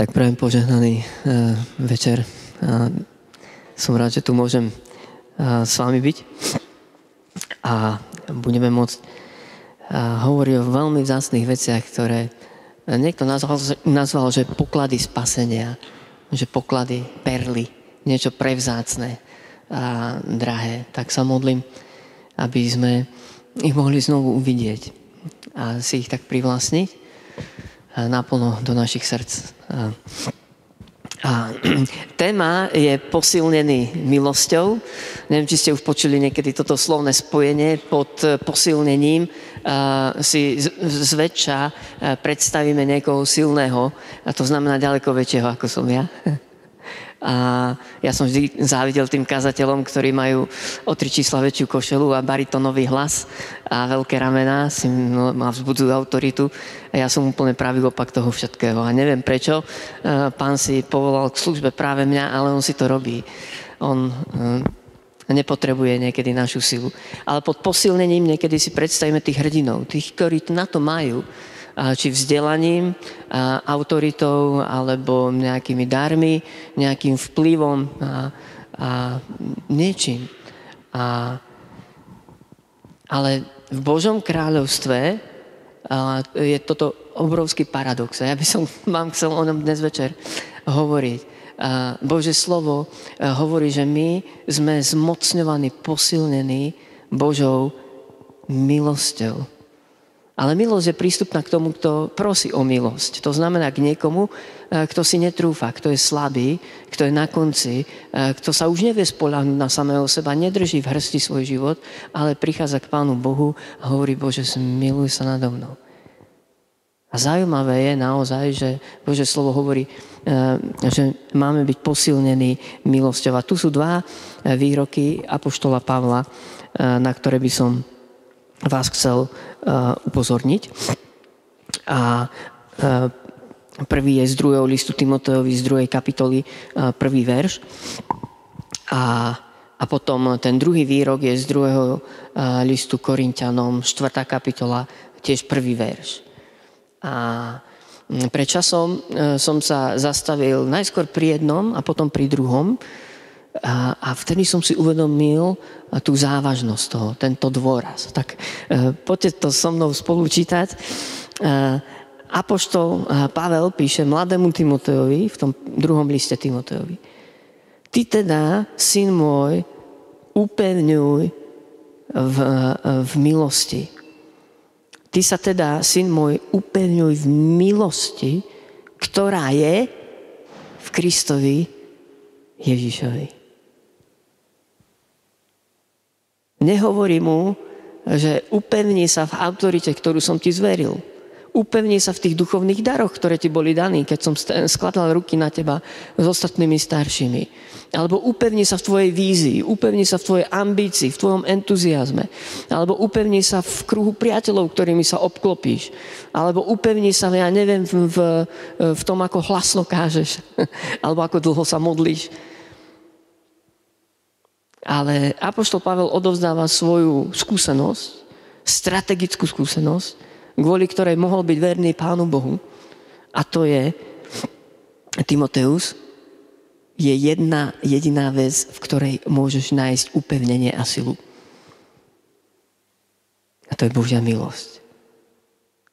Tak prajem požehnaný uh, večer. Uh, som rád, že tu môžem uh, s vami byť a budeme môcť uh, hovoriť o veľmi vzácných veciach, ktoré niekto nazval, nazval, že poklady spasenia, že poklady perly, niečo prevzácne a drahé. Tak sa modlím, aby sme ich mohli znovu uvidieť a si ich tak privlastniť naplno do našich srdc. A téma je posilnený milosťou. Neviem, či ste už počuli niekedy toto slovné spojenie. Pod posilnením si zväčša predstavíme niekoho silného a to znamená ďaleko väčšieho, ako som ja. A ja som vždy závidel tým kazateľom, ktorí majú o tri čísla väčšiu košelu a baritonový hlas a veľké ramená, si ma vzbudzujú autoritu. A ja som úplne pravý opak toho všetkého. A neviem prečo. E, pán si povolal k službe práve mňa, ale on si to robí. On e, nepotrebuje niekedy našu silu. Ale pod posilnením niekedy si predstavíme tých hrdinov, tých, ktorí na to majú či vzdelaním, autoritou, alebo nejakými darmi, nejakým vplyvom a, a niečím. A, ale v Božom kráľovstve je toto obrovský paradox. A ja by som vám chcel o ňom dnes večer hovoriť. Bože slovo hovorí, že my sme zmocňovaní, posilnení Božou milosťou. Ale milosť je prístupná k tomu, kto prosí o milosť. To znamená k niekomu, e, kto si netrúfa, kto je slabý, kto je na konci, e, kto sa už nevie spolahnuť na samého seba, nedrží v hrsti svoj život, ale prichádza k Pánu Bohu a hovorí, Bože, zmiluj sa nado mnou. A zaujímavé je naozaj, že Bože slovo hovorí, e, že máme byť posilnení milosťou. A tu sú dva výroky Apoštola Pavla, na ktoré by som vás chcel uh, upozorniť. A uh, prvý je z druhého listu Timoteovi, z druhej kapitoly, uh, prvý verš. A, a potom ten druhý výrok je z druhého uh, listu Korintianom, štvrtá kapitola, tiež prvý verš. A pred časom som sa zastavil najskôr pri jednom a potom pri druhom. A, a vtedy som si uvedomil tú závažnosť toho, tento dôraz. Tak e, poďte to so mnou spolu čítať. E, Apoštol e, Pavel píše mladému Timotejovi v tom druhom liste Timotejovi. Ty teda, syn môj, upevňuj v, v milosti. Ty sa teda, syn môj, upevňuj v milosti, ktorá je v Kristovi Ježišovi. Nehovorí mu, že upevni sa v autorite, ktorú som ti zveril. Upevni sa v tých duchovných daroch, ktoré ti boli daní, keď som skladal ruky na teba s ostatnými staršími. Alebo upevni sa v tvojej vízii, upevni sa v tvojej ambícii, v tvojom entuziasme. Alebo upevni sa v kruhu priateľov, ktorými sa obklopíš. Alebo upevni sa, ja neviem, v, v, v tom, ako hlasno kážeš. Alebo ako dlho sa modlíš ale Apoštol Pavel odovzdáva svoju skúsenosť, strategickú skúsenosť, kvôli ktorej mohol byť verný Pánu Bohu. A to je, Timoteus, je jedna jediná vec, v ktorej môžeš nájsť upevnenie a silu. A to je Božia milosť,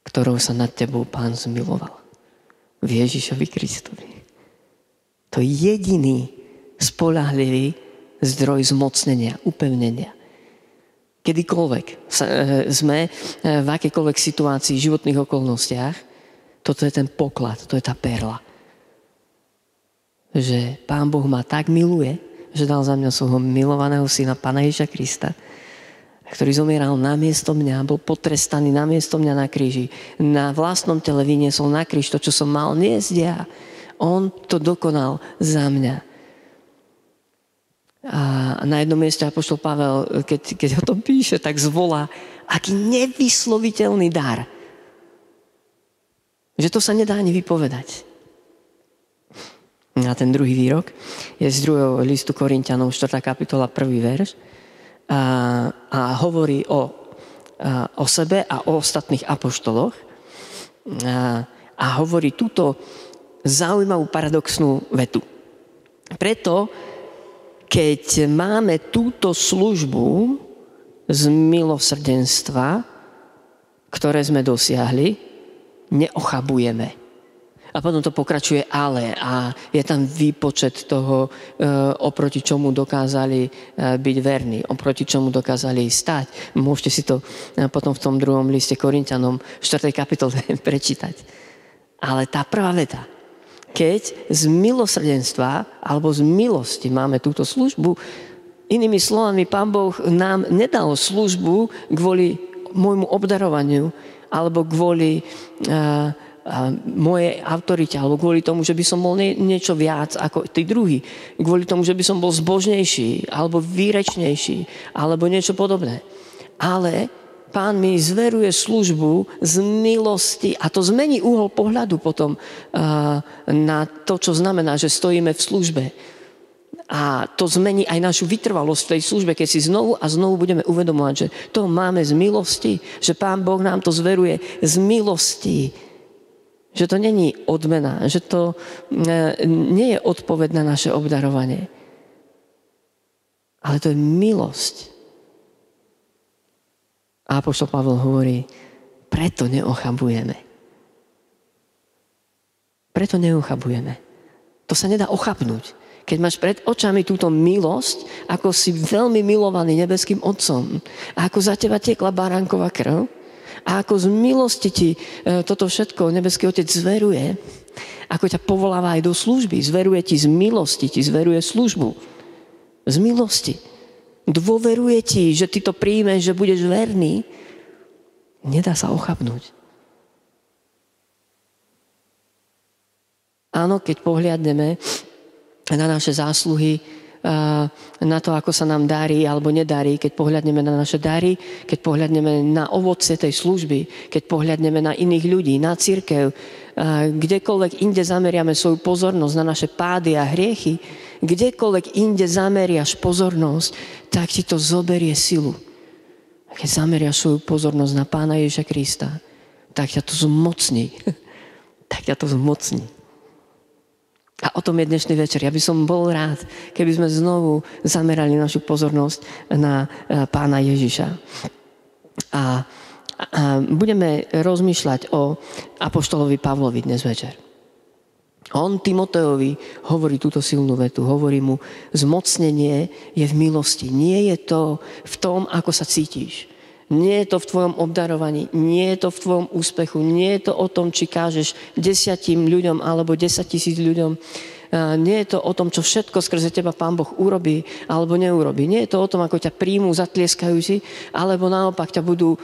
ktorou sa nad tebou Pán zmiloval. V Ježišovi Kristovi. To je jediný spolahlivý zdroj zmocnenia, upevnenia. Kedykoľvek e, sme e, v akékoľvek situácii, životných okolnostiach, toto je ten poklad, to je tá perla. Že Pán Boh ma tak miluje, že dal za mňa svojho milovaného syna, Pána Ježa Krista, ktorý zomieral namiesto mňa, bol potrestaný namiesto mňa na kríži. Na vlastnom tele vyniesol na kríž to, čo som mal niesť ja. On to dokonal za mňa. A na jednom mieste Apoštol Pavel, keď, keď o tom píše, tak zvolá, aký nevysloviteľný dar. Že to sa nedá ani vypovedať. A ten druhý výrok je z druhého listu Korintianov, 4. kapitola, 1. verš. A, a hovorí o, a, o sebe a o ostatných apoštoloch. A, a hovorí túto zaujímavú paradoxnú vetu. Preto, keď máme túto službu z milosrdenstva, ktoré sme dosiahli, neochabujeme. A potom to pokračuje ale a je tam výpočet toho, e, oproti čomu dokázali e, byť verní, oproti čomu dokázali stať. Môžete si to e, potom v tom druhom liste Korintianom 4. kapitole prečítať. Ale tá prvá veta, keď z milosrdenstva alebo z milosti máme túto službu, inými slovami, Pán Boh nám nedal službu kvôli môjmu obdarovaniu alebo kvôli uh, mojej autorite, alebo kvôli tomu, že by som bol nie, niečo viac ako tí druhí, kvôli tomu, že by som bol zbožnejší, alebo výrečnejší, alebo niečo podobné. Ale pán mi zveruje službu z milosti a to zmení uhol pohľadu potom uh, na to, čo znamená, že stojíme v službe. A to zmení aj našu vytrvalosť v tej službe, keď si znovu a znovu budeme uvedomovať, že to máme z milosti, že Pán Boh nám to zveruje z milosti že to není odmena, že to e, nie je odpoveď na naše obdarovanie. Ale to je milosť. A Apoštol Pavel hovorí, preto neochabujeme. Preto neochabujeme. To sa nedá ochabnúť. Keď máš pred očami túto milosť, ako si veľmi milovaný nebeským Otcom a ako za teba tiekla baránková krv, a ako z milosti ti e, toto všetko nebeský Otec zveruje, ako ťa povoláva aj do služby, zveruje ti z milosti, ti zveruje službu. Z milosti. Dôveruje ti, že ty to príjmeš, že budeš verný. Nedá sa ochabnúť. Áno, keď pohliadneme na naše zásluhy, na to, ako sa nám darí alebo nedarí, keď pohľadneme na naše dary, keď pohľadneme na ovoce tej služby, keď pohľadneme na iných ľudí, na církev, kdekoľvek inde zameriame svoju pozornosť na naše pády a hriechy, kdekoľvek inde zameriaš pozornosť, tak ti to zoberie silu. A keď zameriaš svoju pozornosť na Pána Ježa Krista, tak ťa to zmocní. tak ťa to zmocní. A o tom je dnešný večer. Ja by som bol rád, keby sme znovu zamerali našu pozornosť na e, pána Ježiša. A budeme rozmýšľať o apoštolovi Pavlovi dnes večer. On Timoteovi hovorí túto silnú vetu. Hovorí mu, zmocnenie je v milosti. Nie je to v tom, ako sa cítiš. Nie je to v tvojom obdarovaní, nie je to v tvojom úspechu, nie je to o tom, či kážeš desiatim ľuďom alebo desať tisíc ľuďom. Nie je to o tom, čo všetko skrze teba Pán Boh urobí alebo neurobí. Nie je to o tom, ako ťa príjmu zatlieskajúci, alebo naopak ťa budú e,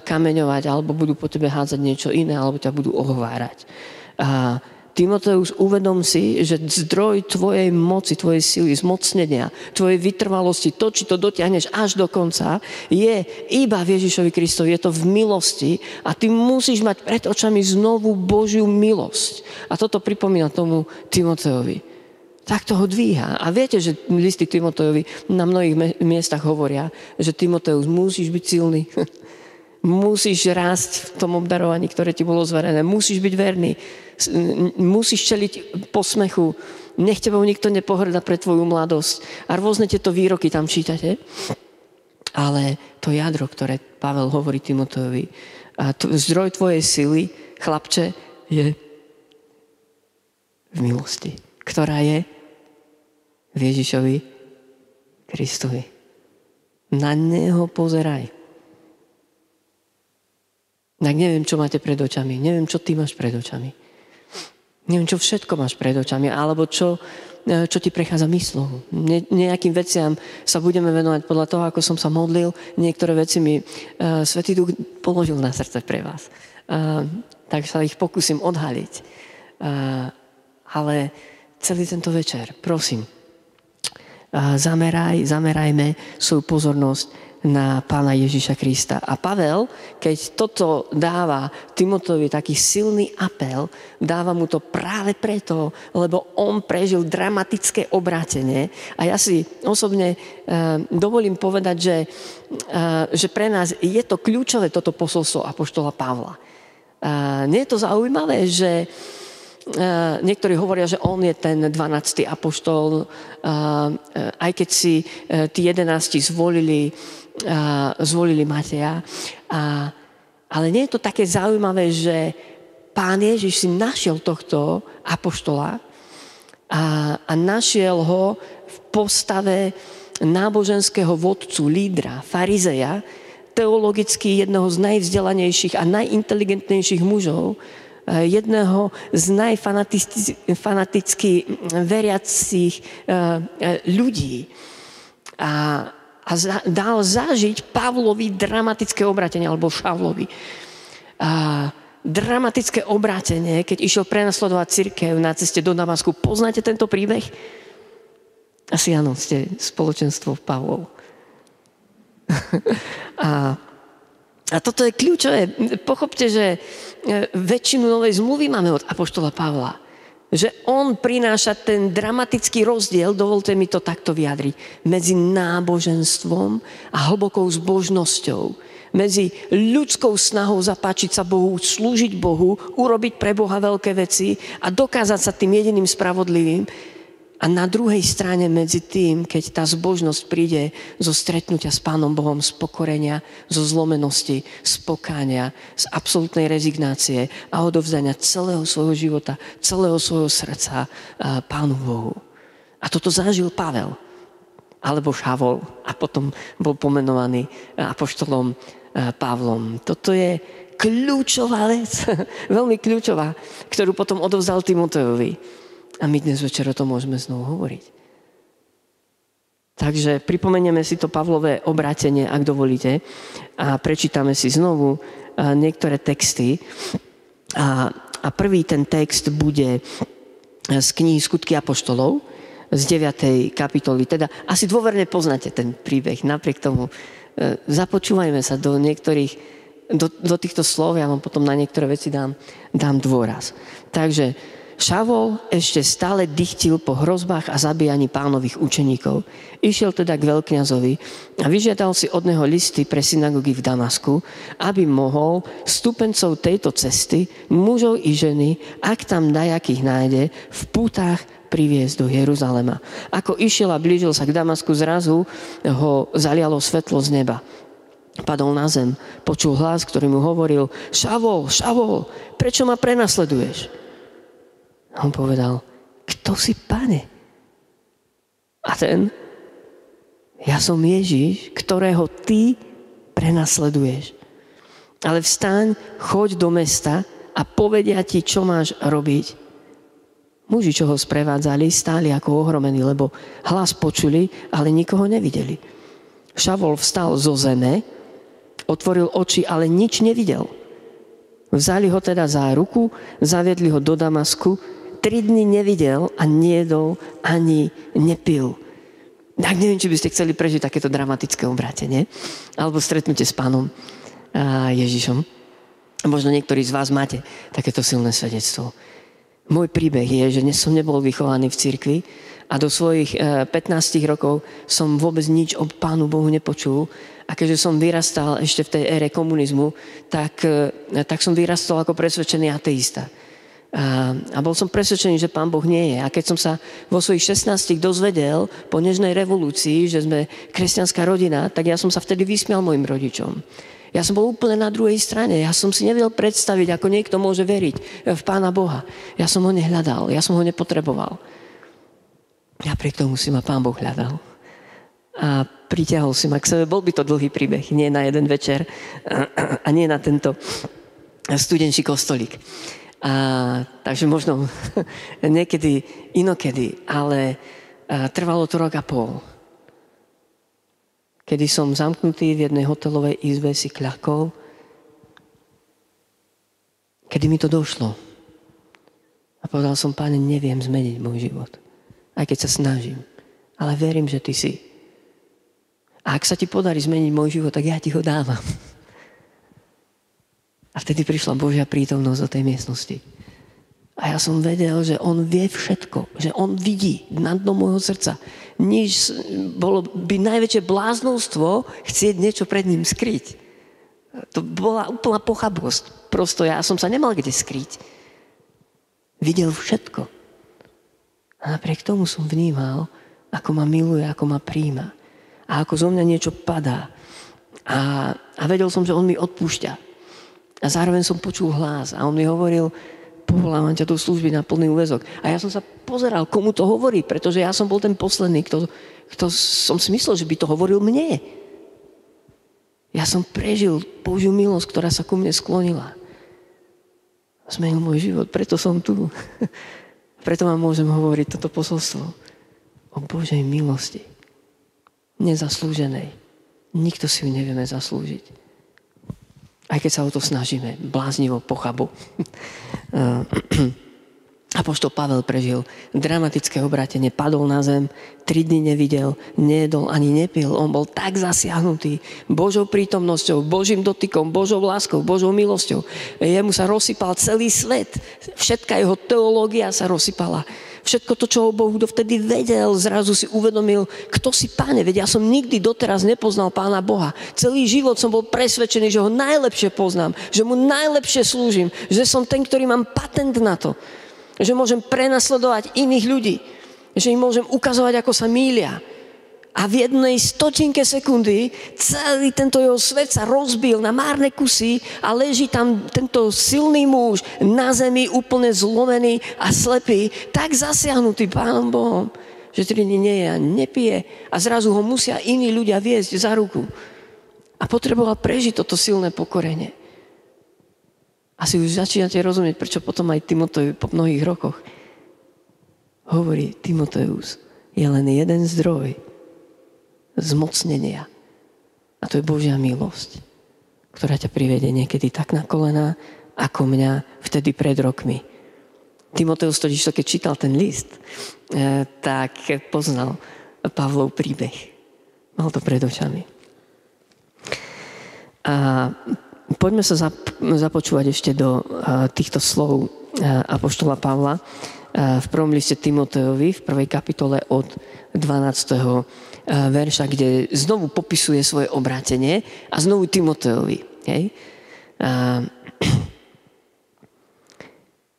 kameňovať, alebo budú po tebe hádzať niečo iné, alebo ťa budú ohovárať. A Timoteus, uvedom si, že zdroj tvojej moci, tvojej sily, zmocnenia, tvojej vytrvalosti, to, či to dotiahneš až do konca, je iba v Ježišovi Kristovi. Je to v milosti a ty musíš mať pred očami znovu Božiu milosť. A toto pripomína tomu Timoteovi. Tak to dvíha. A viete, že listy Timoteovi na mnohých miestach hovoria, že Timoteus musíš byť silný. musíš rásť v tom obdarovaní, ktoré ti bolo zverené. Musíš byť verný musíš čeliť posmechu, nech tebou nikto nepohrda pre tvoju mladosť. A rôzne tieto výroky tam čítate. Ale to jadro, ktoré Pavel hovorí Timoteovi, a to, zdroj tvojej sily, chlapče, je v milosti, ktorá je v Ježišovi Kristovi. Na Neho pozeraj. Tak neviem, čo máte pred očami. Neviem, čo ty máš pred očami. Neviem, čo všetko máš pred očami, alebo čo, e, čo ti prechádza myslou. Ne, nejakým veciam sa budeme venovať podľa toho, ako som sa modlil. Niektoré veci mi uh, Svetý Duch položil na srdce pre vás. Uh, tak sa ich pokúsim odhaliť. Uh, ale celý tento večer, prosím, uh, zameraj, zamerajme svoju pozornosť na pána Ježiša Krista. A Pavel, keď toto dáva Timotovi taký silný apel, dáva mu to práve preto, lebo on prežil dramatické obrátenie. A ja si osobne e, dovolím povedať, že, e, že pre nás je to kľúčové toto posolstvo Apoštola Pavla. E, nie je to zaujímavé, že niektorí hovoria, že on je ten 12. apoštol, aj keď si tí 11 zvolili, zvolili Mateja. Ale nie je to také zaujímavé, že pán Ježiš si našiel tohto apoštola a, a našiel ho v postave náboženského vodcu, lídra, farizeja, teologicky jedného z najvzdelanejších a najinteligentnejších mužov, eh, jedného z najfanaticky veriacich eh, eh, ľudí. A, a dal zažiť Pavlovi dramatické obratenie, alebo Šavlovi. A, dramatické obrátenie, keď išiel prenasledovať církev na ceste do Damasku. Poznáte tento príbeh? Asi áno, ste spoločenstvo Pavlov. a, a toto je kľúčové. Pochopte, že e, väčšinu novej zmluvy máme od Apoštola Pavla. Že on prináša ten dramatický rozdiel, dovolte mi to takto vyjadriť, medzi náboženstvom a hlbokou zbožnosťou. Medzi ľudskou snahou zapáčiť sa Bohu, slúžiť Bohu, urobiť pre Boha veľké veci a dokázať sa tým jediným spravodlivým a na druhej strane medzi tým, keď tá zbožnosť príde zo stretnutia s Pánom Bohom, z pokorenia, zo zlomenosti, z pokáňa, z absolútnej rezignácie a odovzdania celého svojho života, celého svojho srdca Pánu Bohu. A toto zažil Pavel, alebo Šavol a potom bol pomenovaný apoštolom Pavlom. Toto je kľúčová vec, veľmi kľúčová, ktorú potom odovzdal Timotejovi. A my dnes večer o tom môžeme znovu hovoriť. Takže pripomenieme si to Pavlové obrátenie, ak dovolíte, a prečítame si znovu niektoré texty. A, a prvý ten text bude z knihy Skutky Apoštolov, z 9. kapitoly. Teda asi dôverne poznáte ten príbeh, napriek tomu e, započúvajme sa do niektorých, do, do týchto slov, ja vám potom na niektoré veci dám, dám dôraz. Takže Šavol ešte stále dychtil po hrozbách a zabíjaní pánových učeníkov. Išiel teda k veľkňazovi a vyžiadal si od neho listy pre synagógy v Damasku, aby mohol stupencov tejto cesty, mužov i ženy, ak tam dajakých nájde, v pútach priviesť do Jeruzalema. Ako išiel a blížil sa k Damasku, zrazu ho zalialo svetlo z neba. Padol na zem, počul hlas, ktorý mu hovoril, Šavol, Šavol, prečo ma prenasleduješ? A on povedal, kto si pane? A ten, ja som Ježiš, ktorého ty prenasleduješ. Ale vstaň, choď do mesta a povedia ti, čo máš robiť. Muži, čo ho sprevádzali, stáli ako ohromení, lebo hlas počuli, ale nikoho nevideli. Šavol vstal zo zeme, otvoril oči, ale nič nevidel. Vzali ho teda za ruku, zaviedli ho do Damasku tri dny nevidel a nejedol ani nepil. Tak neviem, či by ste chceli prežiť takéto dramatické obrátenie alebo stretnutie s pánom Ježišom. Možno niektorí z vás máte takéto silné svedectvo. Môj príbeh je, že som nebol vychovaný v cirkvi a do svojich 15 e, rokov som vôbec nič o Pánu Bohu nepočul. A keďže som vyrastal ešte v tej ére komunizmu, tak, e, tak som vyrastal ako presvedčený ateista. A, a bol som presvedčený, že Pán Boh nie je. A keď som sa vo svojich 16 dozvedel po nežnej revolúcii, že sme kresťanská rodina, tak ja som sa vtedy vysmial mojim rodičom. Ja som bol úplne na druhej strane. Ja som si nevedel predstaviť, ako niekto môže veriť v Pána Boha. Ja som ho nehľadal, ja som ho nepotreboval. Napriek tomu si ma Pán Boh hľadal. A pritiahol si ma k sebe. Bol by to dlhý príbeh, nie na jeden večer a nie na tento studenčí kostolík. A, takže možno niekedy inokedy, ale a, trvalo to rok a pol. Kedy som zamknutý v jednej hotelovej izbe si kľakol, kedy mi to došlo. A povedal som, páne, neviem zmeniť môj život. Aj keď sa snažím. Ale verím, že ty si. A ak sa ti podarí zmeniť môj život, tak ja ti ho dávam. A vtedy prišla Božia prítomnosť do tej miestnosti. A ja som vedel, že on vie všetko, že on vidí na dno môjho srdca. Nič, bolo by najväčšie bláznostvo chcieť niečo pred ním skryť. To bola úplná pochabosť. Prosto ja som sa nemal kde skryť. Videl všetko. A napriek tomu som vnímal, ako ma miluje, ako ma príjma. A ako zo mňa niečo padá. A, a vedel som, že on mi odpúšťa. A zároveň som počul hlas a on mi hovoril, povolávam ťa do služby na plný úvezok. A ja som sa pozeral, komu to hovorí, pretože ja som bol ten posledný, kto, kto som si myslel, že by to hovoril mne. Ja som prežil Božiu milosť, ktorá sa ku mne sklonila. Zmenil môj život, preto som tu. preto vám môžem hovoriť toto posolstvo o Božej milosti. Nezaslúženej. Nikto si ju nevieme zaslúžiť. Aj keď sa o to snažíme, bláznivo, pochabu. Apoštol Pavel prežil dramatické obratenie, padol na zem, tri dny nevidel, nejedol ani nepil. On bol tak zasiahnutý Božou prítomnosťou, Božím dotykom, Božou láskou, Božou milosťou. Jemu sa rozsypal celý svet. Všetká jeho teológia sa rozsypala. Všetko to, čo o Bohu dovtedy vedel, zrazu si uvedomil, kto si páne. Veď ja som nikdy doteraz nepoznal pána Boha. Celý život som bol presvedčený, že ho najlepšie poznám, že mu najlepšie slúžim, že som ten, ktorý mám patent na to. Že môžem prenasledovať iných ľudí. Že im môžem ukazovať, ako sa mília. A v jednej stotinke sekundy celý tento jeho svet sa rozbil na márne kusy a leží tam tento silný muž na zemi úplne zlomený a slepý, tak zasiahnutý Pánom Bohom, že dní nie je a nepije a zrazu ho musia iní ľudia viesť za ruku. A potreboval prežiť toto silné pokorenie. Asi už začínate rozumieť, prečo potom aj Timotej po mnohých rokoch hovorí, Timoteus je len jeden zdroj zmocnenia. A to je Božia milosť, ktorá ťa privedie niekedy tak na kolena, ako mňa vtedy pred rokmi. Timoteus totiž to, keď čítal ten list, eh, tak poznal Pavlov príbeh. Mal to pred očami. A poďme sa započúvať ešte do týchto slov Apoštola Pavla v prvom liste Timoteovi v prvej kapitole od 12. verša, kde znovu popisuje svoje obrátenie a znovu Timoteovi. Hej? A,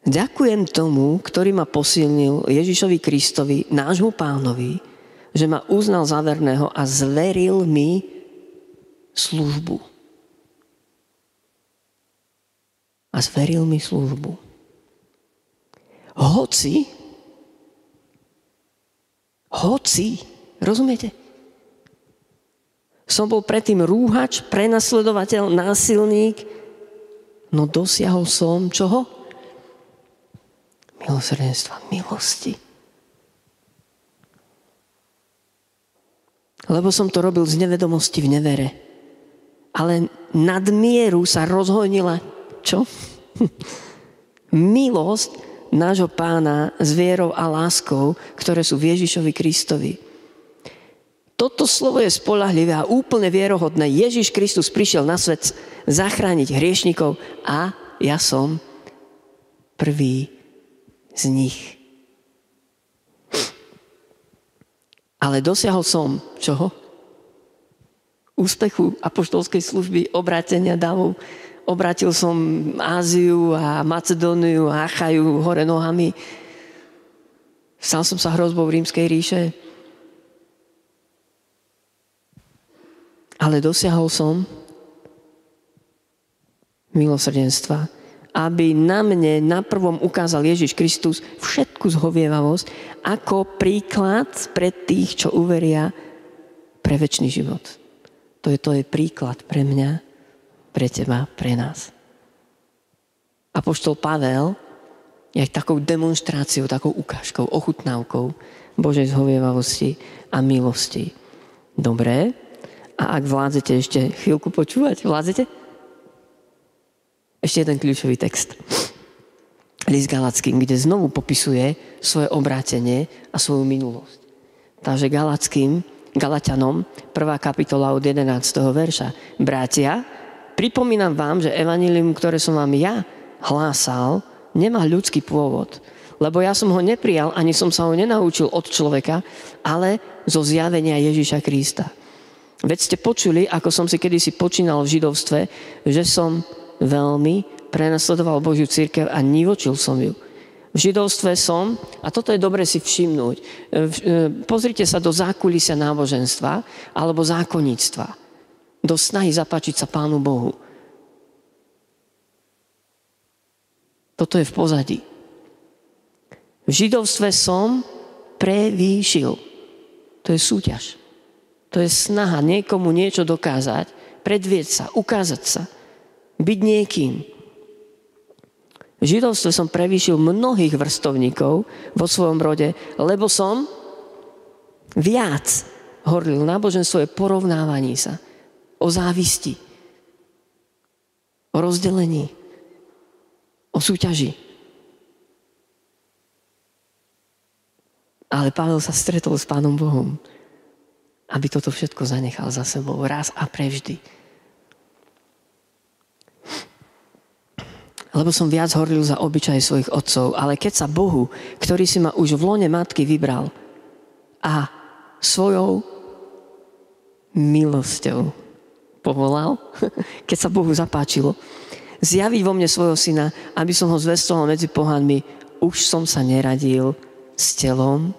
Ďakujem tomu, ktorý ma posilnil Ježišovi Kristovi, nášmu pánovi, že ma uznal za verného a zveril mi službu. a zveril mi službu. Hoci, hoci, rozumiete? Som bol predtým rúhač, prenasledovateľ, násilník, no dosiahol som čoho? Milosrdenstva, milosti. Lebo som to robil z nevedomosti v nevere. Ale nadmieru sa rozhojnila čo? Milosť nášho pána s vierou a láskou, ktoré sú v Ježišovi Kristovi. Toto slovo je spolahlivé a úplne vierohodné. Ježiš Kristus prišiel na svet zachrániť hriešnikov a ja som prvý z nich. Ale dosiahol som čoho? Úspechu apoštolskej služby, obrátenia davov, Obratil som Áziu a Macedóniu a Achaju hore nohami. Stal som sa hrozbou rímskej ríše. Ale dosiahol som milosrdenstva, aby na mne na prvom ukázal Ježiš Kristus všetku zhovievavosť ako príklad pre tých, čo uveria pre väčší život. To je, to je príklad pre mňa pre teba, pre nás. Apoštol Pavel je takou demonstráciou, takou ukážkou, ochutnávkou Božej zhovievavosti a milosti. Dobré. A ak vládzete ešte chvíľku počúvať, vládzete? Ešte jeden kľúčový text. List Galackým, kde znovu popisuje svoje obrátenie a svoju minulosť. Takže Galackým, Galatianom, prvá kapitola od 11. verša. Bratia, Pripomínam vám, že evanilium, ktoré som vám ja hlásal, nemá ľudský pôvod. Lebo ja som ho neprijal, ani som sa ho nenaučil od človeka, ale zo zjavenia Ježiša Krista. Veď ste počuli, ako som si kedysi počínal v židovstve, že som veľmi prenasledoval Božiu církev a nivočil som ju. V židovstve som, a toto je dobre si všimnúť, e, pozrite sa do zákulisia náboženstva alebo zákonníctva. Do snahy zapáčiť sa Pánu Bohu. Toto je v pozadí. V židovstve som prevýšil. To je súťaž. To je snaha niekomu niečo dokázať, predvieť sa, ukázať sa, byť niekým. V židovstve som prevýšil mnohých vrstovníkov vo svojom rode, lebo som viac horlil. Náboženstvo je porovnávanie sa o závisti, o rozdelení, o súťaži. Ale Pavel sa stretol s Pánom Bohom, aby toto všetko zanechal za sebou raz a prevždy. lebo som viac horlil za obyčaje svojich otcov. Ale keď sa Bohu, ktorý si ma už v lone matky vybral a svojou milosťou povolal, keď sa Bohu zapáčilo, zjaviť vo mne svojho syna, aby som ho zvestoval medzi pohanmi, už som sa neradil s telom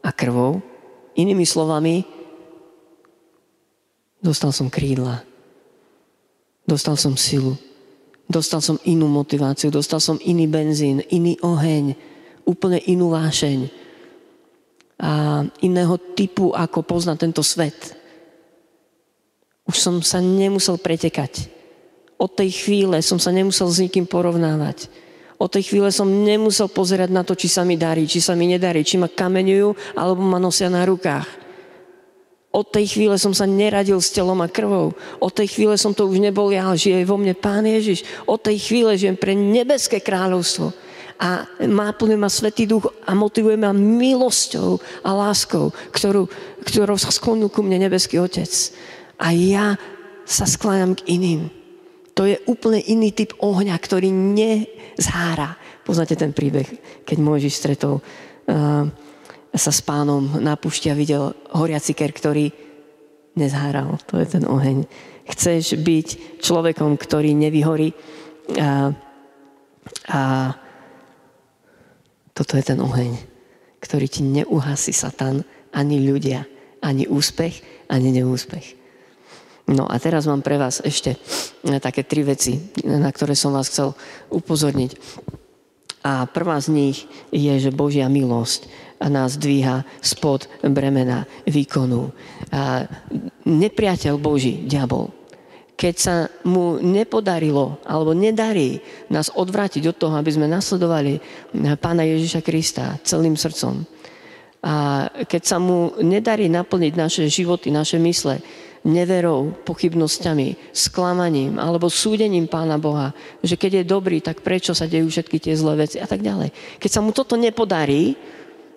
a krvou. Inými slovami, dostal som krídla. Dostal som silu Dostal som inú motiváciu, dostal som iný benzín, iný oheň, úplne inú vášeň a iného typu, ako pozná tento svet. Už som sa nemusel pretekať. Od tej chvíle som sa nemusel s nikým porovnávať. Od tej chvíle som nemusel pozerať na to, či sa mi darí, či sa mi nedarí, či ma kameňujú, alebo ma nosia na rukách. Od tej chvíle som sa neradil s telom a krvou. Od tej chvíle som to už nebol ja, žije vo mne Pán Ježiš. Od tej chvíle žijem pre nebeské kráľovstvo. A má plne ma Svetý Duch a motivuje ma milosťou a láskou, ktorú, ktorou sa sklonil ku mne nebeský Otec. A ja sa skláňam k iným. To je úplne iný typ ohňa, ktorý nezhára. Poznáte ten príbeh, keď Mojžiš stretol uh, sa s pánom na pušti a videl horiaci ker, ktorý nezháral. To je ten oheň. Chceš byť človekom, ktorý nevyhorí a, a toto je ten oheň, ktorý ti neuhasí Satan, ani ľudia, ani úspech, ani neúspech. No a teraz mám pre vás ešte také tri veci, na ktoré som vás chcel upozorniť. A prvá z nich je, že Božia milosť nás dvíha spod bremena výkonu. A nepriateľ Boží, diabol, keď sa mu nepodarilo alebo nedarí nás odvrátiť od toho, aby sme nasledovali Pána Ježiša Krista celým srdcom. A keď sa mu nedarí naplniť naše životy, naše mysle neverou, pochybnosťami, sklamaním alebo súdením Pána Boha, že keď je dobrý, tak prečo sa dejú všetky tie zlé veci a tak ďalej. Keď sa mu toto nepodarí,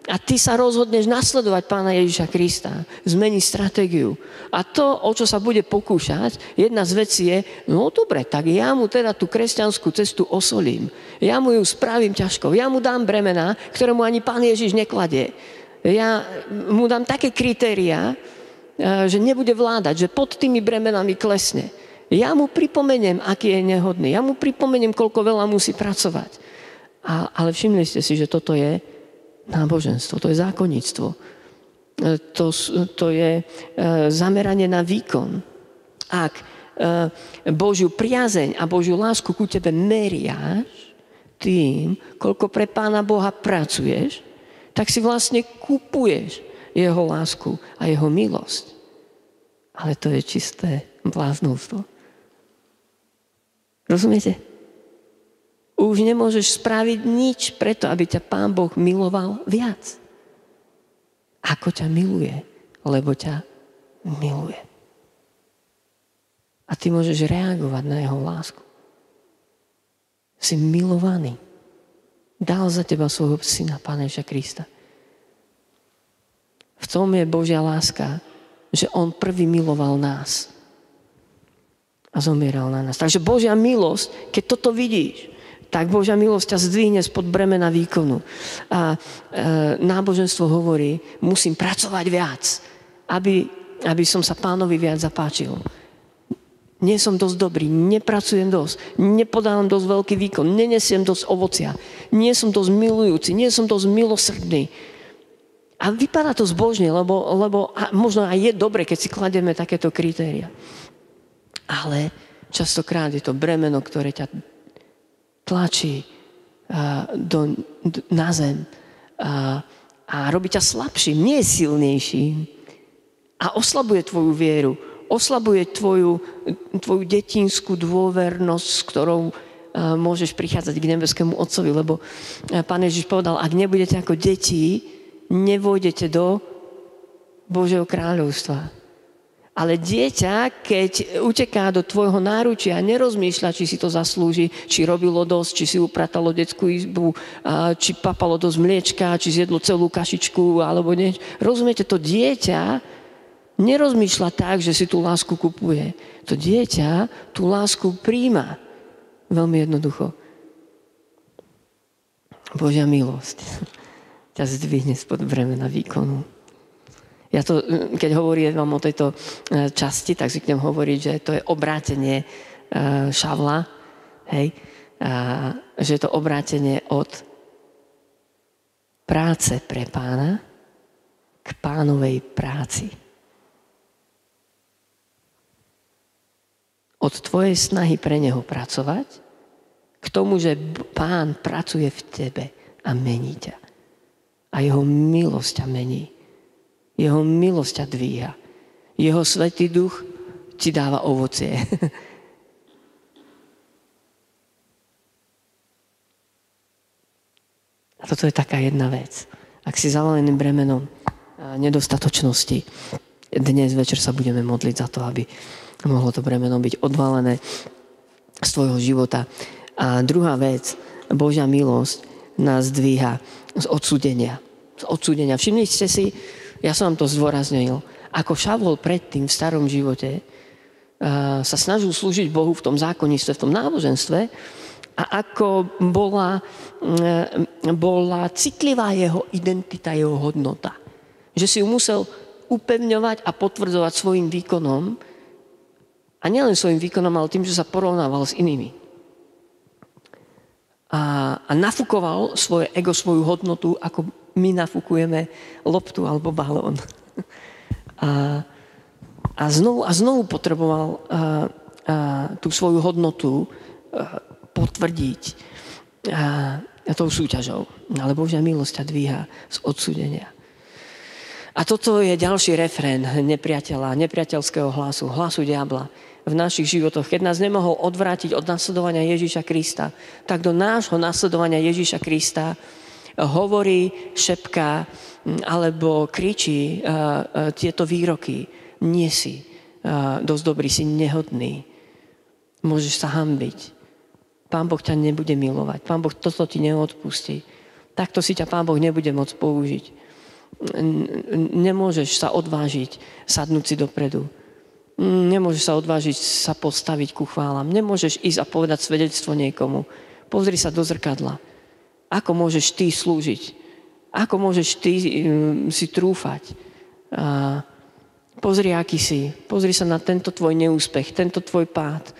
a ty sa rozhodneš nasledovať pána Ježiša Krista, zmení stratégiu. A to, o čo sa bude pokúšať, jedna z vecí je, no dobre, tak ja mu teda tú kresťanskú cestu osolím. Ja mu ju spravím ťažko. Ja mu dám bremena, ktoré mu ani pán Ježiš nekladie. Ja mu dám také kritéria, e, že nebude vládať, že pod tými bremenami klesne. Ja mu pripomeniem, aký je nehodný. Ja mu pripomeniem, koľko veľa musí pracovať. A, ale všimli ste si, že toto je náboženstvo, to je zákonníctvo. E, to, to je e, zameranie na výkon. Ak e, Božiu priazeň a Božiu lásku ku tebe meriaš tým, koľko pre Pána Boha pracuješ, tak si vlastne kupuješ jeho lásku a jeho milosť. Ale to je čisté bláznovstvo. Rozumiete? Už nemôžeš spraviť nič preto, aby ťa Pán Boh miloval viac. Ako ťa miluje, lebo ťa miluje. A ty môžeš reagovať na jeho lásku. Si milovaný. Dal za teba svojho syna, Pána Ježa Krista. V tom je Božia láska, že On prvý miloval nás a zomieral na nás. Takže Božia milosť, keď toto vidíš, tak Božia milosť ťa zdvihne spod bremena výkonu. A e, náboženstvo hovorí, musím pracovať viac, aby, aby som sa pánovi viac zapáčil. Nie som dosť dobrý, nepracujem dosť, nepodávam dosť veľký výkon, nenesiem dosť ovocia, nie som dosť milujúci, nie som dosť milosrdný. A vypadá to zbožne, lebo, lebo a možno aj je dobre, keď si klademe takéto kritéria. Ale častokrát je to bremeno, ktoré ťa tlačí uh, do, na zem uh, a robí ťa slabším, nie silnejším a oslabuje tvoju vieru oslabuje tvoju, tvoju detinskú dôvernosť, s ktorou uh, môžeš prichádzať k nebeskému Otcovi, lebo Pán Ježiš povedal, ak nebudete ako deti, nevojdete do Božieho kráľovstva. Ale dieťa, keď uteká do tvojho náručia, nerozmýšľa, či si to zaslúži, či robilo dosť, či si upratalo detskú izbu, či papalo dosť mliečka, či zjedlo celú kašičku, alebo niečo. Rozumiete, to dieťa nerozmýšľa tak, že si tú lásku kupuje. To dieťa tú lásku príjma. Veľmi jednoducho. Božia milosť ťa zdvihne spod bremena výkonu. Ja to, keď hovorím vám o tejto e, časti, tak zvyknem hovoriť, že to je obrátenie e, šavla, hej, a, že je to obrátenie od práce pre pána k pánovej práci. od tvojej snahy pre neho pracovať k tomu, že pán pracuje v tebe a mení ťa. A jeho milosť ťa mení. Jeho milosť ťa dvíha. Jeho svetý duch ti dáva ovocie. A toto je taká jedna vec. Ak si zavalený bremenom nedostatočnosti, dnes večer sa budeme modliť za to, aby mohlo to bremeno byť odvalené z tvojho života. A druhá vec, Božia milosť nás dvíha z odsudenia. Z odsudenia. Všimli ste si, ja som vám to zdôraznil, ako Šavol predtým v starom živote uh, sa snažil slúžiť Bohu v tom zákonníctve, v tom náboženstve a ako bola, uh, bola citlivá jeho identita, jeho hodnota. Že si ju musel upevňovať a potvrdzovať svojim výkonom, a nielen svojim výkonom, ale tým, že sa porovnával s inými. A, a nafúkoval svoje ego, svoju hodnotu, ako my nafúkujeme loptu alebo balón. A, a znovu a znovu potreboval a, a, tú svoju hodnotu a, potvrdiť a, a tou súťažou. Ale Božia milosť ťa dvíha z odsúdenia. A toto je ďalší refrén nepriateľa, nepriateľského hlasu, hlasu diabla v našich životoch, keď nás nemohol odvrátiť od nasledovania Ježíša Krista, tak do nášho nasledovania Ježíša Krista hovorí, šepká alebo kričí uh, uh, tieto výroky. Nie si uh, dosť dobrý, si nehodný. Môžeš sa hambiť. Pán Boh ťa nebude milovať. Pán Boh toto ti neodpustí. Takto si ťa Pán Boh nebude môcť použiť. Nemôžeš sa odvážiť sadnúť si dopredu Nemôžeš sa odvážiť sa postaviť ku chválam. Nemôžeš ísť a povedať svedectvo niekomu. Pozri sa do zrkadla. Ako môžeš ty slúžiť? Ako môžeš ty um, si trúfať? A pozri, aký si. Pozri sa na tento tvoj neúspech, tento tvoj pád.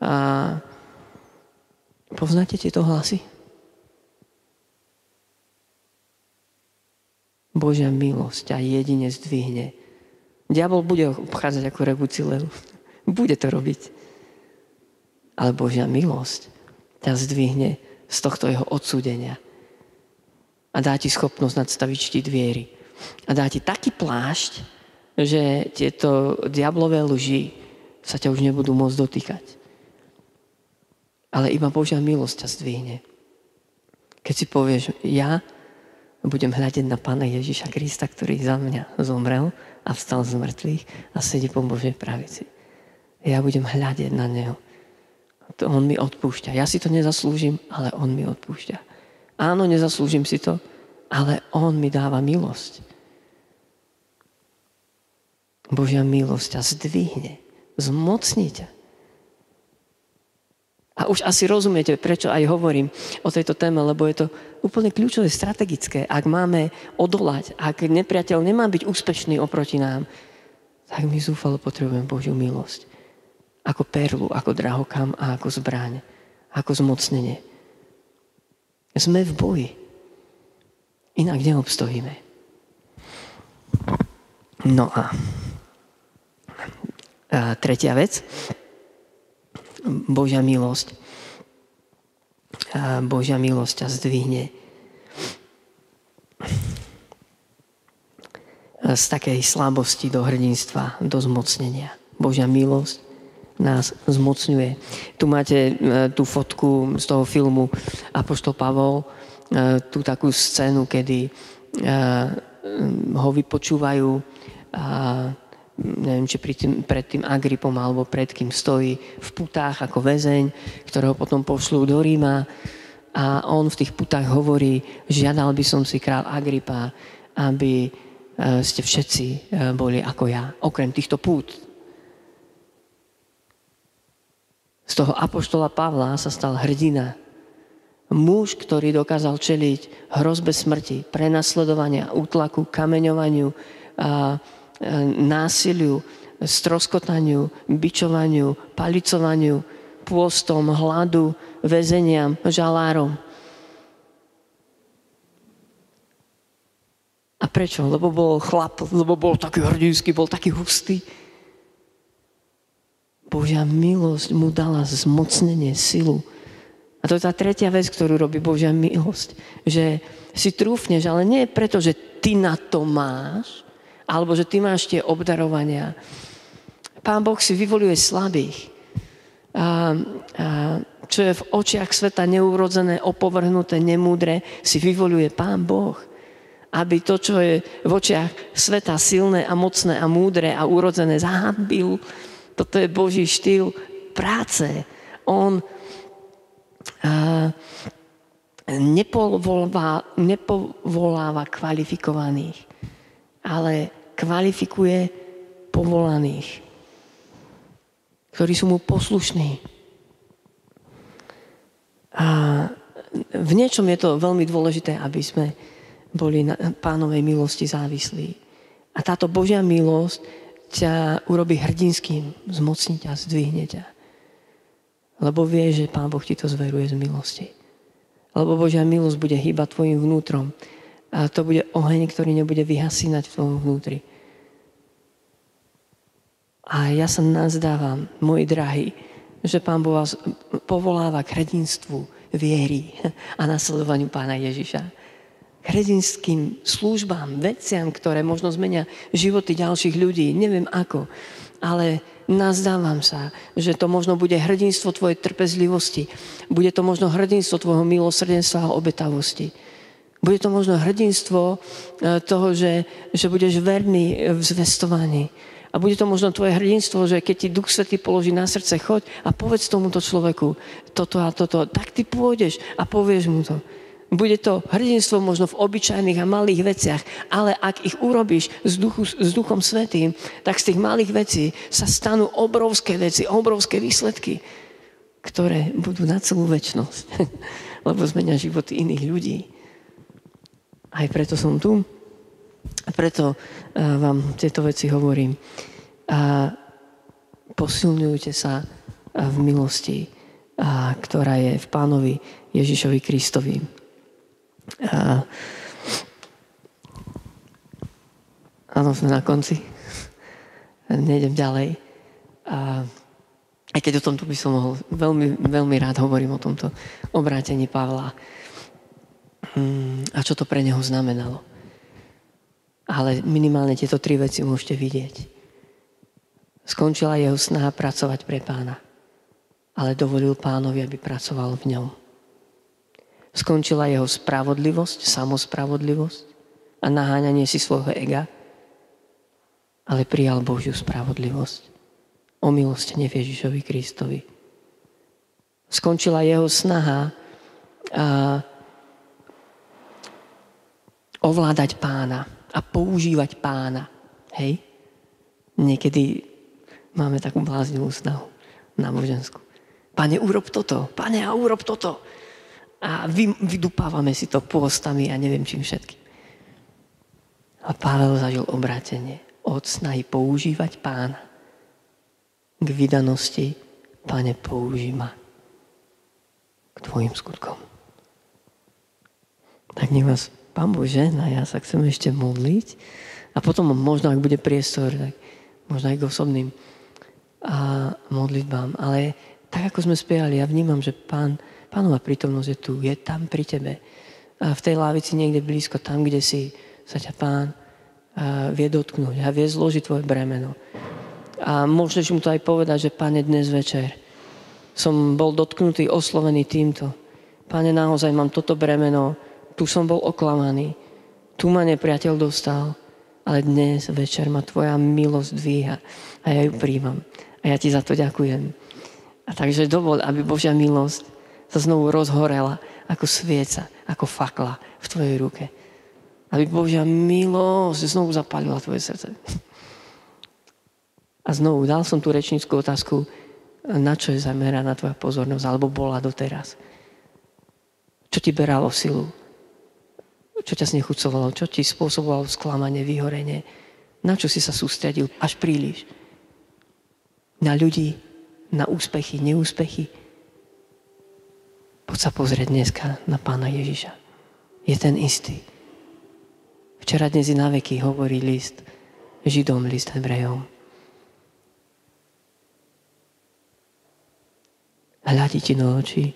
A poznáte tieto hlasy? Božia milosť a jedine zdvihne Diabol bude obchádzať ako rebúci lev. Bude to robiť. Ale Božia milosť ťa zdvihne z tohto jeho odsúdenia. A dá ti schopnosť nadstaviť štít viery. A dá ti taký plášť, že tieto diablové lži sa ťa už nebudú môcť dotýkať. Ale iba Božia milosť ťa zdvihne. Keď si povieš, ja budem hľadiť na Pána Ježiša Krista, ktorý za mňa zomrel a vstal z mŕtvych a sedí po Božej pravici. Ja budem hľadiť na Neho. To on mi odpúšťa. Ja si to nezaslúžim, ale On mi odpúšťa. Áno, nezaslúžim si to, ale On mi dáva milosť. Božia milosť ťa zdvihne, zmocní ťa. A už asi rozumiete, prečo aj hovorím o tejto téme, lebo je to úplne kľúčové, strategické. Ak máme odolať, ak nepriateľ nemá byť úspešný oproti nám, tak my zúfalo potrebujeme Božiu milosť. Ako perlu, ako drahokam a ako zbraň, ako zmocnenie. Sme v boji. Inak neobstojíme. No a, a tretia vec. Božia milosť. A Božia milosť ťa zdvihne z takej slabosti do hrdinstva, do zmocnenia. Božia milosť nás zmocňuje. Tu máte e, tú fotku z toho filmu Apoštol Pavol, e, tú takú scénu, kedy e, ho vypočúvajú a neviem, či pred tým, pred tým Agripom alebo pred kým stojí v putách ako väzeň, ktorého potom pošlú do Ríma a on v tých putách hovorí, žiadal by som si král Agripa, aby ste všetci boli ako ja, okrem týchto pút, Z toho apoštola Pavla sa stal hrdina. Muž, ktorý dokázal čeliť hrozbe smrti, prenasledovania, útlaku, kameňovaniu, a, násiliu, stroskotaniu, bičovaniu, palicovaniu, pôstom, hladu, väzeniam, žalárom. A prečo? Lebo bol chlap, lebo bol taký hrdinský, bol taký hustý. Božia milosť mu dala zmocnenie, silu. A to je tá tretia vec, ktorú robí Božia milosť. Že si trúfneš, ale nie preto, že ty na to máš, alebo že ty máš tie obdarovania. Pán Boh si vyvoluje slabých. A, a čo je v očiach sveta neurodzené, opovrhnuté, nemúdre, si vyvoluje Pán Boh. Aby to, čo je v očiach sveta silné a mocné a múdre a urodzené, zahambil toto je Boží štýl práce. On uh, nepovoláva, nepovoláva kvalifikovaných, ale kvalifikuje povolaných, ktorí sú mu poslušní. A v niečom je to veľmi dôležité, aby sme boli na pánovej milosti závislí. A táto Božia milosť ťa urobí hrdinským, zmocní ťa, zdvihne ťa. Lebo vie, že Pán Boh ti to zveruje z milosti. Lebo Božia milosť bude hýbať tvojim vnútrom. A to bude oheň, ktorý nebude vyhasínať v tvojom vnútri. A ja sa nazdávam, moji drahí, že Pán Boh vás povoláva k hrdinstvu viery a nasledovaniu Pána Ježiša hrdinským službám, veciam, ktoré možno zmenia životy ďalších ľudí. Neviem ako, ale nazdávam sa, že to možno bude hrdinstvo tvojej trpezlivosti. Bude to možno hrdinstvo tvojho milosrdenstva a obetavosti. Bude to možno hrdinstvo eh, toho, že, že budeš verný v zvestovaní. A bude to možno tvoje hrdinstvo, že keď ti Duch Svetý položí na srdce, choď a povedz tomuto človeku toto a toto, tak ty pôjdeš a povieš mu to. Bude to hrdinstvo možno v obyčajných a malých veciach, ale ak ich urobíš s, duchu, s Duchom Svetým, tak z tých malých vecí sa stanú obrovské veci, obrovské výsledky, ktoré budú na celú väčnosť. Lebo zmenia životy iných ľudí. Aj preto som tu. A preto uh, vám tieto veci hovorím. A posilňujte sa v milosti, ktorá je v Pánovi Ježišovi Kristovi. A... Áno, sme na konci. Nejdem ďalej. A aj keď o tomto by som mohol, veľmi, veľmi rád hovorím o tomto obrátení Pavla. Hmm, a čo to pre neho znamenalo. Ale minimálne tieto tri veci môžete vidieť. Skončila jeho snaha pracovať pre pána, ale dovolil pánovi, aby pracoval v ňom. Skončila jeho spravodlivosť, samospravodlivosť a naháňanie si svojho ega, ale prijal Božiu spravodlivosť. O milostene v Ježišovi Kristovi. Skončila jeho snaha a ovládať pána a používať pána. Hej? Niekedy máme takú bláznivú snahu náboženskú. Pane, urob toto. Pane, a urob toto a vy, vydupávame si to pôstami a neviem čím všetkým. A Pavel zažil obrátenie od snahy používať pána k vydanosti. Pane, použij ma k Tvojim skutkom. Tak nech vás Pán Bože, a ja sa chcem ešte modliť a potom možno, ak bude priestor, tak možno aj k osobným a modlitbám. Ale tak, ako sme spievali, ja vnímam, že Pán, Pánova prítomnosť je tu, je tam pri Tebe. A v tej lávici niekde blízko, tam, kde si, sa ťa Pán vie dotknúť a vie zložiť Tvoje bremeno. A môžeš mu to aj povedať, že Pane, dnes večer som bol dotknutý, oslovený týmto. Pane, naozaj mám toto bremeno, tu som bol oklamaný, tu ma nepriateľ dostal, ale dnes večer ma Tvoja milosť dvíha a ja ju príjmam. A ja Ti za to ďakujem. A takže dovol, aby Božia milosť sa znovu rozhorela ako svieca, ako fakla v Tvojej ruke. Aby Božia milosť znovu zapalila Tvoje srdce. A znovu dal som tú rečníckú otázku, na čo je zameraná tvoja pozornosť, alebo bola doteraz. Čo ti beralo silu? Čo ťa znechucovalo? Čo ti spôsobovalo sklamanie, vyhorenie? Na čo si sa sústredil až príliš? Na ľudí, na úspechy, neúspechy? Poď sa pozrieť dneska na pána Ježiša. Je ten istý. Včera, dnes i na veky hovorí list Židom, list Hebrejom. hľadí ti do očí.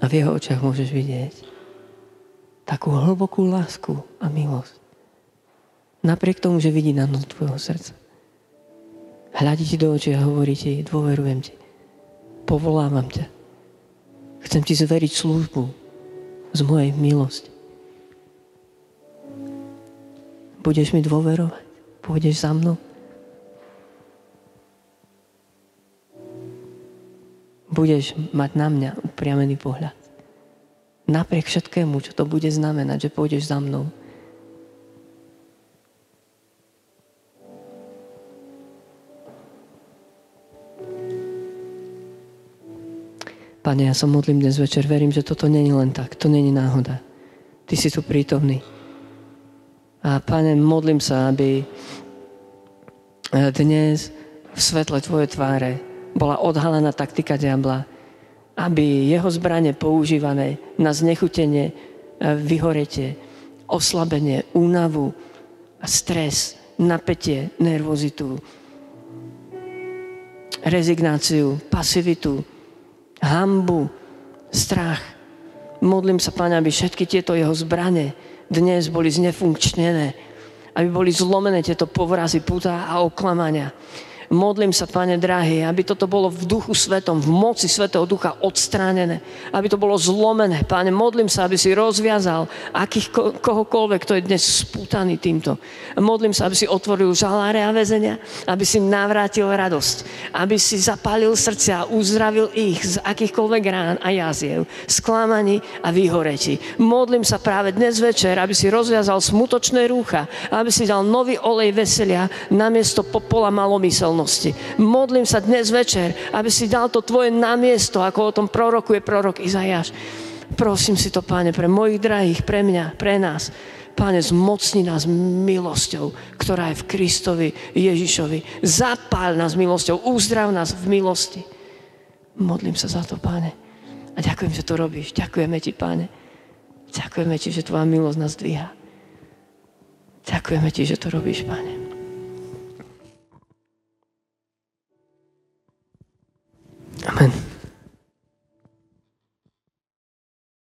A v jeho očiach môžeš vidieť takú hlbokú lásku a milosť. Napriek tomu, že vidí na dno tvojho srdca. Hľadí ti do očí a hovorí ti, dôverujem ti. Povolávam ťa. Chcem ti zveriť službu z mojej milosti. Budeš mi dôverovať? Pôjdeš za mnou? Budeš mať na mňa upriamený pohľad. Napriek všetkému, čo to bude znamenať, že pôjdeš za mnou. Pane, ja sa modlím dnes večer, verím, že toto není len tak, to není náhoda. Ty si tu prítomný. A Pane, modlím sa, aby eh, dnes v svetle Tvojej tváre bola odhalená taktika diabla, aby jeho zbranie používané na znechutenie, eh, vyhoretie, oslabenie, únavu, stres, napätie, nervozitu, rezignáciu, pasivitu, hambu, strach. Modlím sa, Pane, aby všetky tieto jeho zbranie dnes boli znefunkčnené, aby boli zlomené tieto povrazy puta a oklamania Modlím sa, Pane drahý, aby toto bolo v duchu svetom, v moci svetého ducha odstránené. Aby to bolo zlomené. Pane, modlím sa, aby si rozviazal akých, kohokoľvek, kto je dnes spútaný týmto. Modlím sa, aby si otvoril žaláre a väzenia, aby si navrátil radosť, aby si zapálil srdcia a uzdravil ich z akýchkoľvek rán a jaziev, sklamaní a vyhoretí. Modlím sa práve dnes večer, aby si rozviazal smutočné rúcha, aby si dal nový olej veselia namiesto popola malomyselnosti okolnosti. Modlím sa dnes večer, aby si dal to tvoje namiesto, ako o tom prorokuje prorok Izajáš. Prosím si to, páne, pre mojich drahých, pre mňa, pre nás. Páne, zmocni nás milosťou, ktorá je v Kristovi Ježišovi. Zapál nás milosťou, uzdrav nás v milosti. Modlím sa za to, páne. A ďakujem, že to robíš. Ďakujeme ti, páne. Ďakujeme ti, že tvoja milosť nás dvíha. Ďakujeme ti, že to robíš, páne. Amen.